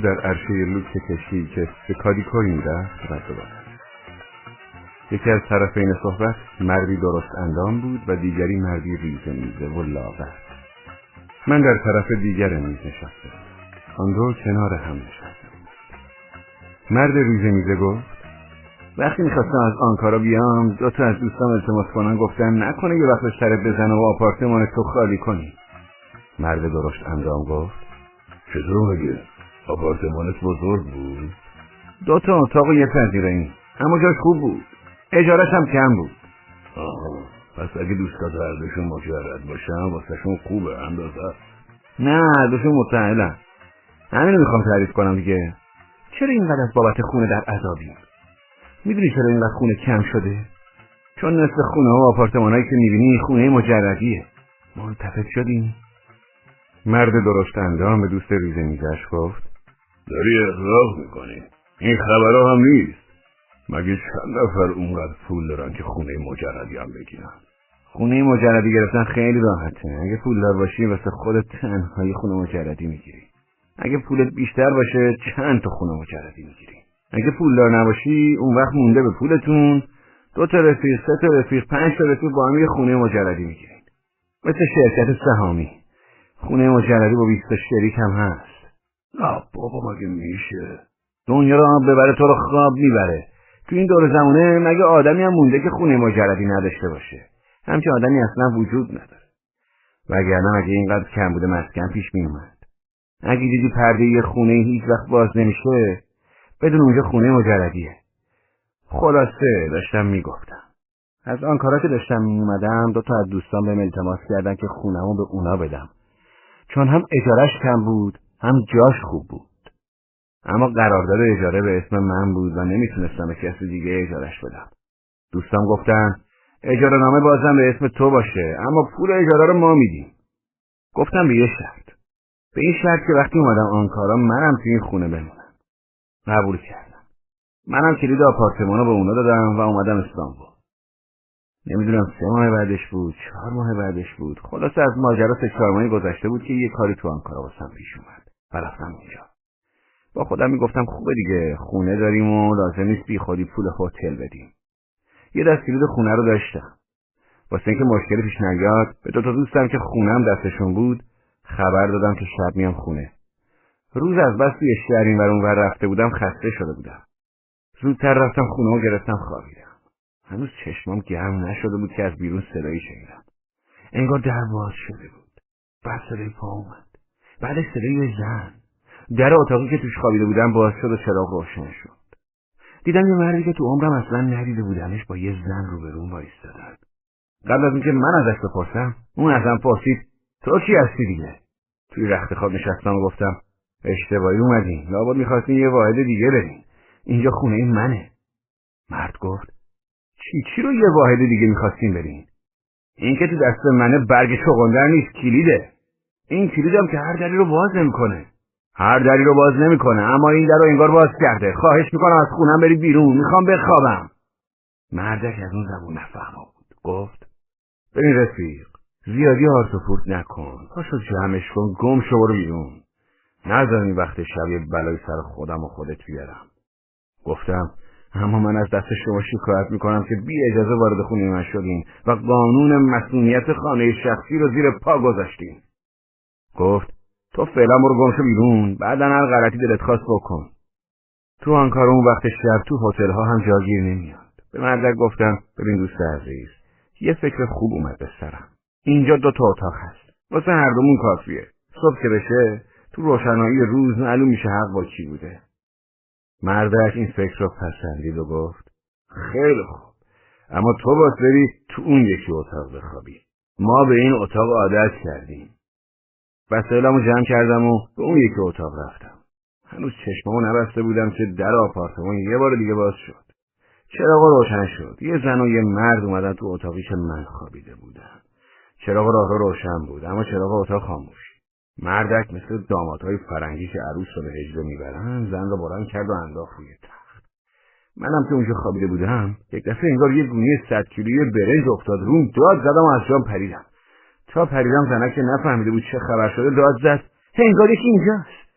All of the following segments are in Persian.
در عرشه لوکس کشی که به کادیکوی می‌رفت رد یکی از طرفین صحبت مردی درست اندام بود و دیگری مردی ریزه میزه و لاغر. من در طرف دیگر میز نشسته آن دو کنار هم نشسته مرد ریزه میزه گفت وقتی می‌خواستم از آنکارا بیام دو تا از دوستان التماس کنن گفتن نکنه یه وقت سرت بزنه و آپارتمان تو خالی کنی. مرد درشت اندام گفت چطور مگه؟ آپارتمانت بزرگ بود. دو تا اتاق و یه پذیرایی اما جاش خوب بود. اجارش هم کم بود. آها. پس اگه دوستات هر دوشون مجرد باشن واسهشون خوبه اندازه نه هر دوشون متعهلن همینو می‌خوام تعریف کنم دیگه. چرا اینقدر از بابت خونه در عذابی؟ می‌دونی چرا اینقدر خونه کم شده؟ چون نصف خونه و آپارتمانهایی که می‌بینی خونه مجردیه. ملتفت شدیم. مرد درشت اندام به دوست ریزه میزش گفت داری اغراق می‌کنی. این خبرها هم نیست. مگه چند نفر اونقدر پول دارن که خونه مجردی هم بگیرن؟ خونه مجردی گرفتن خیلی راحته. اگه پول دار باشی واسه خودت تنهایی خونه مجردی می‌گیری. اگه پولت بیشتر باشه چند تا خونه مجردی می‌گیری. اگه پولدار نباشی اون وقت مونده به پولتون. دو تا رفیق سه تا رفیق پنج تا رفیق با هم یه خونه مجردی می‌گیرین مثل شرکت سهامی. خونه مجردی با 20 شریک هم هست. نه بابا مگه میشه؟ دنیا رو ببره تو رو خواب می‌بره. تو این دور زمونه مگه آدمی هم مونده که خونه مجردی نداشته باشه؟ همچه آدمی اصلا وجود نداره. وگرنه مگه اینقدر کم بوده مسکن پیش میومد اگه دیدی پرده یه خونه هیچ وقت باز نمیشه بدون اونجا خونه مجردیه خلاصه داشتم می‌گفتم. از آن کارا که داشتم میومدم دو تا از دوستان بهم التماس کردن که خونهمو به اونا بدم. چون هم اجارش کم بود هم جاش خوب بود. اما قرارداد اجاره به اسم من بود و نمی‌تونستم به کسی دیگه اجارش بدم. دوستان گفتن اجاره نامه بازم به اسم تو باشه اما پول اجاره رو ما میدیم. گفتم به یه شرط. به این شرط که وقتی اومدم آن کارا منم توی این خونه بمونم. قبول کردم. منم کلید آپارتمانو به اونا دادم و اومدم استانبول. نمی‌دونم سه ماه بعدش بود چهار ماه بعدش بود. خلاصه از ماجرا سه چهار ماهی گذشته بود که یه کاری تو آنکارا واسم پیش اومد. و رفتم اونجا. با خودم می‌گفتم خوبه دیگه خونه داریم و لازم نیست بی خودی پول هتل بدیم. یه دست کلید خونه رو داشتم. واسه اینکه مشکلی پیش نیاد به دو تا دوستم که خونم دستشون بود خبر دادم که شب میام خونه. روز از بس توی شهر این ور اونور رفته بودم خسته شده بودم. زودتر رفتم خونه و گرفتم خوابیدم. هنوز چشمام گرم نشده بود که از بیرون صدایی شنیدم. انگار در باز شده بود. بعد صدای پا اومد. بعدش صدای زن. در اتاقی که توش خوابیده بودم باز شد و چراغ روشن شد. دیدم یه مردی که تو عمرم اصلا ندیده بودمش با یه زن روبروم وایستادن. قبل از اینکه من ازش بپرسم اون ازم پرسید تو کی هستی دیگه؟ توی رخت خواب نشستم و گفتم اشتباهی اومدین لابد می‌خواستین یه واحد دیگه برین اینجا خونه این منه. مرد گفت چی چی رو یه واحد دیگه می‌خواستین برین این که تو دست منه برگ چغندر نیست کلیده. این کلیدم که هر دری رو باز نمی‌کنه. هر دری رو باز نمی‌کنه اما این در رو انگار باز کرده. خواهش می‌کنم از خونم بری بیرون. می‌خوام بخوابم. مردک از اون زبون نفهما بود. گفت ببین رفیق زیادی هارت و پورت نکن. پاشو جمعش کن گم شو برو بیرون. نذار این وقت شب یه بلای سر خودم و خودت بیارم. گفتم اما من از دست شما شکایت می‌کنم که بی اجازه وارد خونه من شدین و قانون مسئولیت خانه شخصی رو زیر پا گذاشتین. گفت تو فعلا برو گم شو بیرون بعدا هر غلطی دلت خواست بکن. تو آنکار اون وقت شب تو هتل ها هم جاگیر نمیاد به مردک گفتم ببین دوست عزیز یه فکر خوب اومد به سرم. اینجا دو تا اتاق هست. واسه هر دومون کافیه. صبح که بشه تو روشنایی روز معلوم میشه حق با کی بوده. مردک این فکر رو پسندید و گفت خیلی خوب. اما تو باید بری تو اون یکی اتاق بخوابی. ما به این اتاق عادت کردیم. وسایلمو جمع کردم و به اون یکی اتاق رفتم. هنوز چشمامو نبسته بودم که در آپارتمان یه بار دیگه باز شد. چراغ روشن شد. یه زن و یه مرد اومدن تو اتاقی که من خوابیده بودم چراغ راه رو روشن بود اما چراغ اتاق خاموش. مردک مثل دامادهای فرنگی که عروس رو به هجله می‌برن زن رو بلند کرد و انداخت روی تخت. منم که اونجا خوابیده بودم یک دفعه انگار یه گونی صد کیلویی برنج افتاد روم داد زدم و از جام پریدم. تا پریدم زنک که نفهمیده بود چه خبر شده داد زد. هنگار یکی اینجاست.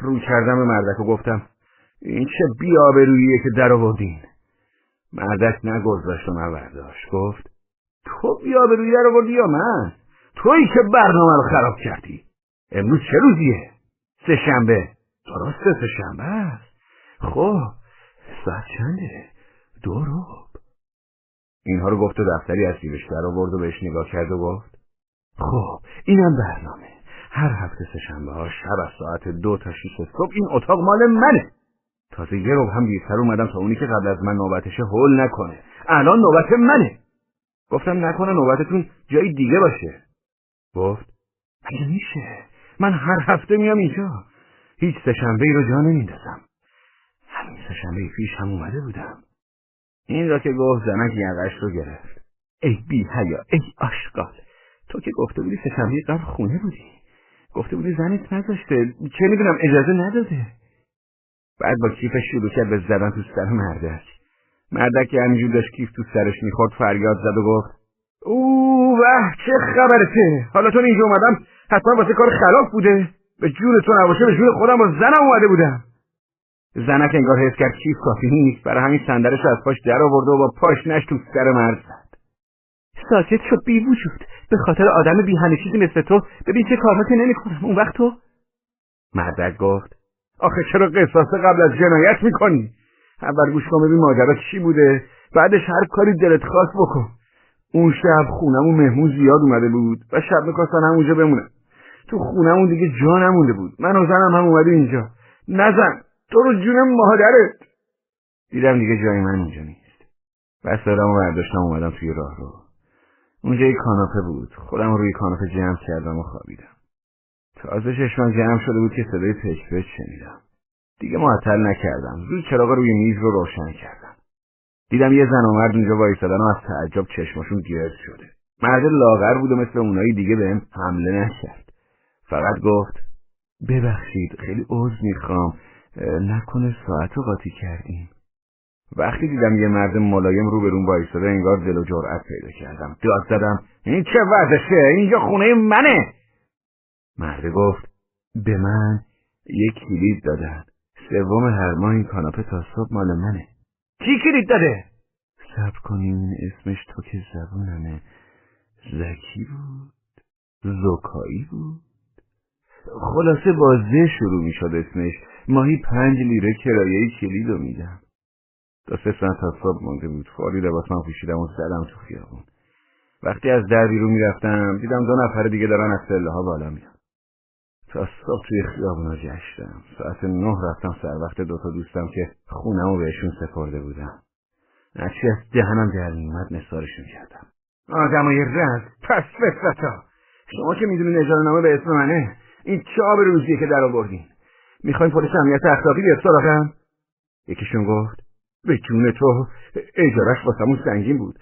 رو کردم به مردک و گفتم این چه بیابروییه که در آوردین؟ مردک نگذاشت و من برداشت. گفت تو بیابرویی در آوردی یا من؟ تویی که برنامه رو خراب کردی. امروز چه روزیه؟ سه شنبه. درسته سه شنبه است. خب ساعت چنده؟ دو روب اینها رو گفت و دفتری از جیبش در آورد و بهش نگاه کرد و گفت خب اینم برنامه. هر هفته سه شنبه ها شب از ساعت دو تا شیش صبح این اتاق مال منه. تازه یه روب هم دیرتر اومدم تا اونی که قبل از من نوبتشه هول نکنه. الان نوبت منه. گفتم نکنه نوبتتون جای دیگه باشه. گفت مگه میشه؟ من هر هفته میام اینجا. هیچ سهشنبه ای رو جا نمیندازم. همین سهشنبه پیش هم اومده بودم. این را که گفت زنک یقش رو گرفت. ای بی حیا ای آشقال تو که گفته بودی سهشنبه قبل خونه بودی. گفته بودی زنت نذاشته. چه می‌دونم اجازه نداده. بعد با کیفش شروع کرد به زدن تو سر مردک. مردک که همینجور داشت کیف تو سرش می‌خورد فریاد زد و گفت اوه وح چه خبرته؟ حالا تو اینجا اومدم حتما واسه کار خلاف بوده. به جون تو نباشه به جون خودم با زنم اومده بودم. زنک انگار حس کرد کیف کافی نیست برای همین صندلش از پاش در آورده و با پاش نش تو سر مرد زد. ساکت شد بی وجود به خاطر آدم بی همه چیزی مثل تو ببین چه کارهاتی نمی‌کنم. اون وقت تو؟ مردک گفت. آخه چرا قصاص قبل از جنایت می‌کنی؟ اول گوش کن ببین ماجرا چی بوده. بعدش هر کاری دلت خواست بکن. اون شب خونمون مهمون زیاد اومده بود و شب می‌خواستن همونجا بمونن. تو خونمون دیگه جا نمونده بود. من و زنم هم اومده اینجا. نزن تو رو جون مادرت. دیدم دیگه جای من اونجا نیست. بس دارم و برداشتم اومدم توی راه رو اونجا یک کاناپه بود. خودم روی کاناپه جمع کردم و خوابیدم. تازه چشمم جمع شده بود که صدای پچ پچ شنیدم. دیگه معطل نکردم. زود چراغ روی میز رو روشن کردم. دیدم یه زن و مرد اونجا وایسادن و از تعجب چشماشون گرد شده. مرد لاغر بود و مثل اونایی دیگه بهم حمله نکرد. فقط گفت ببخشید خیلی عوض می‌خوام. نکنه ساعت رو قاطی کردیم. وقتی دیدم یه مرد ملایم رو به روم وایساده انگار دل و جرأت پیدا کردم. داد زدم. این چه وضعشه اینجا خونه منه. مرد گفت به من یک کلید دادن. سوم هر ماه این کاناپه تا صبح مال منه. کی کلید داده؟ سب کنین اسمش تو که زبونمه. زکی بود. زکایی بود. خلاصه بازه شروع می شد اسمش. ماهی پنج لیره کرایه کلید رو میدم. تا سه ساعت صبح مونده بود. فوری لباسم پوشیدم و زدم تو خیابون. وقتی از در بیرون می‌رفتم دیدم دو نفر دیگه دارن از سله ها بالا میان. تا صبح توی خیابونا جشتم ساعت نه رفتم سر وقت دوتا دوستم که خونمو بهشون سپرده بودم نچی از دهنم در میومد نثارشون کردم. آدمای رز پس فسرتا شما که می‌دونین اجاره نامه به اسم منه این چه آب روزیه که در آوردین؟ می‌خواین پلیس امنیت اخلاقی بیاد سراغم؟ یکیشون گفت به جون تو. اجارش واسمون سنگین بود.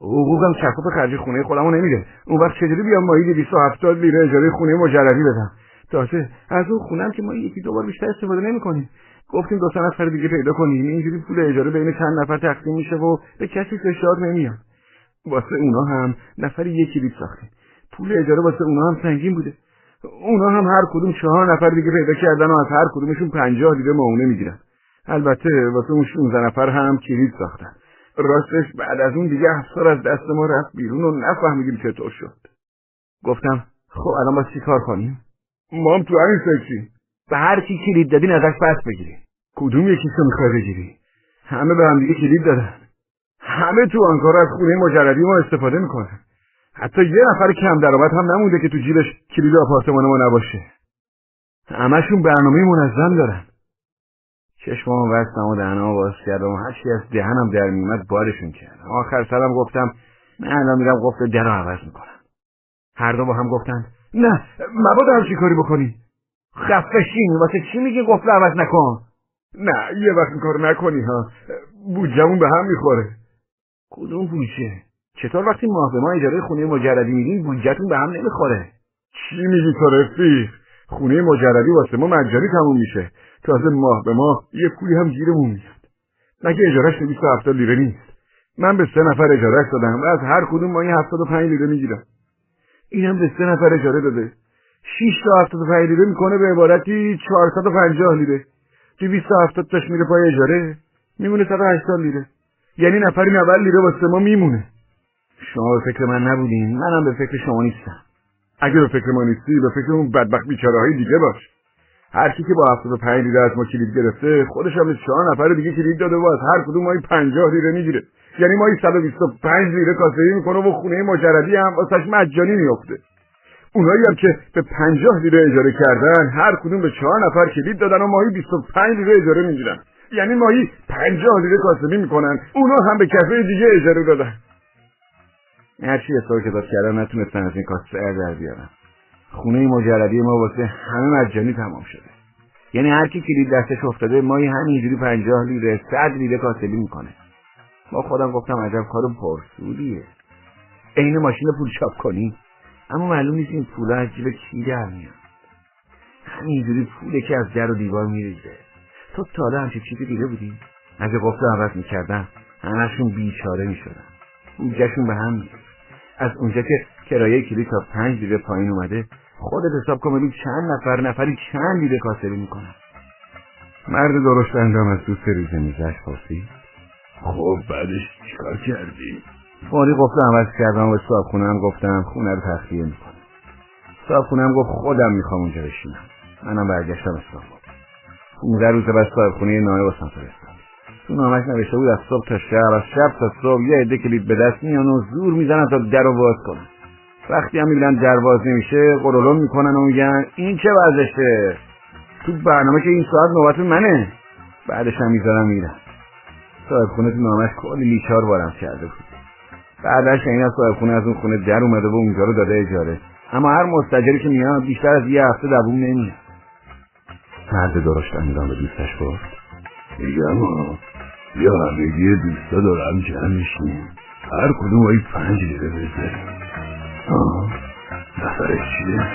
حقوقم چکاپ خرج خونه خودمو نمیده. اون وقت چجوری بیام ماهی دویست و هفتاد لیره اجاره خونه مجردی بدم؟ تازه از اون خونم که ما یکی دو بار بیشتر استفاده نمی‌کنیم. گفتیم دو سه نفر دیگه پیدا کنیم. اینجوری پول اجاره بین چند نفر تقسیم میشه و به کسی فشار نمیاد. واسه اونا هم نفری یک کلیپ ساختیم پول اجاره واسه اونا هم سنگین بوده. اونا هم هر کدوم چهار نفر دیگه پیدا کردن و از هر کدومشون پنجاه دیگه معونه می‌گیرن. البته واسه اون 16 نفر هم کلید ساختن. راستش بعد از اون دیگه افسار از دست ما رفت بیرون و نفهمیدیم چطور شد. گفتم خب الان با چی کار کنیم؟ ما هم تو همین فکری به هر کی کلید دادین ازش پس بگیری. کدوم یکیشو می‌خوای بگیری؟ همه به هم دیگه کلید دادن. همه تو آنکار از خونه مجردی ما استفاده می‌کنن. حتی یه نفر کم درآمد هم نمونده که تو جیبش کلید آپارتمان ما نباشه. همشون برنامه منظم دارن. چشمام بستم و دهنمو باز کردم و هرچی از دهنم در میومد بارشون کردم آخر سرم گفتم من الان میرم قفل در رو عوض می‌کنم. هر دو با هم گفتن نه مبادا همچی کاری بکنی؟ خفشین واسه چی میگی قفل عوض نکن؟ نه یه وقت این کار نکنی ها. بودجمون به هم می‌خوره. کدوم بودجه چطور وقتی ماه به ما اجاره خونه مجردی میدین بودجهتون به هم نمی‌خوره؟ چی میگی تو رفیق؟ خونه مجردی واسه ما مجانی تموم میشه. تازه ماه به ماه یه پولی هم گیرمون میاد. مگه اجارهش دویست هفتاد لیره نیست؟ من به سه نفر اجارهش دادم و از هر کدوم ماهی هفتاد و پنج لیره می‌گیرم. اینم به سه نفر اجاره داده. شیش تا هفتاد و پنج لیره می‌کنه به عبارتی چهارصد و پنجاه لیره. دویست و هفتاد تاش میره پای اجاره میمونه صد و هشتاد لیره. یعنی نفری نود لیره واسه ما میمونه. شما به فکر من نبودین. منم به فکر شما نیستم. اگه به فکر ما نیستی به فکر اون بدبخت بیچاره های دیگه باش. هر کی که با هفتاد و پنج لیره از ما کلید گرفته خودش هم به چهار نفر دیگه کلید داده و از هر کدوم مایی پنجاه لیره می‌گیره. یعنی مایی صد و بیست و پنج لیره کاسبی می‌کنه و خونه مجردی هم واسش مجانی میفته اونایی هم که به پنجاه لیره اجاره کردن هر کدوم به چهار نفر کلید دادن و ماهی بیست و پنج لیره اجاره می‌گیرن. یعنی ماهی پنجاه لیره کاسبی می‌کنن اونا هم به کفه دیگه اجاره دادن. هرچی حساب کتاب کردن نتونستن از این کار سر در بیارن. خونه مجردی ما واسه همه مجانی تمام شده. یعنی هر کی کلید دستش افتاده ماهی همینجوری پنجاه لیره صد لیره کاسبی می‌کنه. با خودم گفتم عجب کار پرسودیه. عین ماشین پول چاپ کنی؟ اما معلوم نیست این پولا از جیب کی در میاد. همینجوری پوله که از در و دیوار میریزه. تو تا حالا همچه چیزی دیده بودی؟ اگه قفل عوض می‌کردم همشون بیچاره می‌شدن. بودجهشون به هم از اونجا که کرایه کلی تا پنج لیره پایین اومده خودت حساب کن ببین چند نفر نفری چند لیره کاسبی می‌کنن. مرد درشت اندام از دوست ریزه میزش پرسید خب بعدش چیکار کردی؟ فوری قفل عوض کردم و صاحب خونم گفتم خونه رو تخلیه می‌کنم. صاحب خونم گفت خودم می‌خوام اونجا بشینم. منم برگشتم استانبول پونزده روز بعد صاحب خونه واسم فرستاد. تو نامش نوشته بود از صبح تا شب از شب تا صبح یه عده کلید به دست میان و زور می‌زنن تا در رو باز کنن. وقتی هم می‌بینن در باز نمیشه قرولون می‌کنن و میگن این چه ورزشه تو برنامه که این ساعت نوبت منه. بعدش هم می‌ذارم میرن. صاحب خونه تو نامش کلی لیچار وارم کرده بود. بعدش این از صاحب خونه از اون خونه در اومده و اونجا رو داده اجاره. اما هر مستجری که میاد بیشتر از یه هفته دووم نمیاد. مرد درشت اندام به دوستش گفت میگم یا همگی دوستا دارم جمع میشیم هر کدوم ای پنج لیره بذاریم آه نفرش چیه؟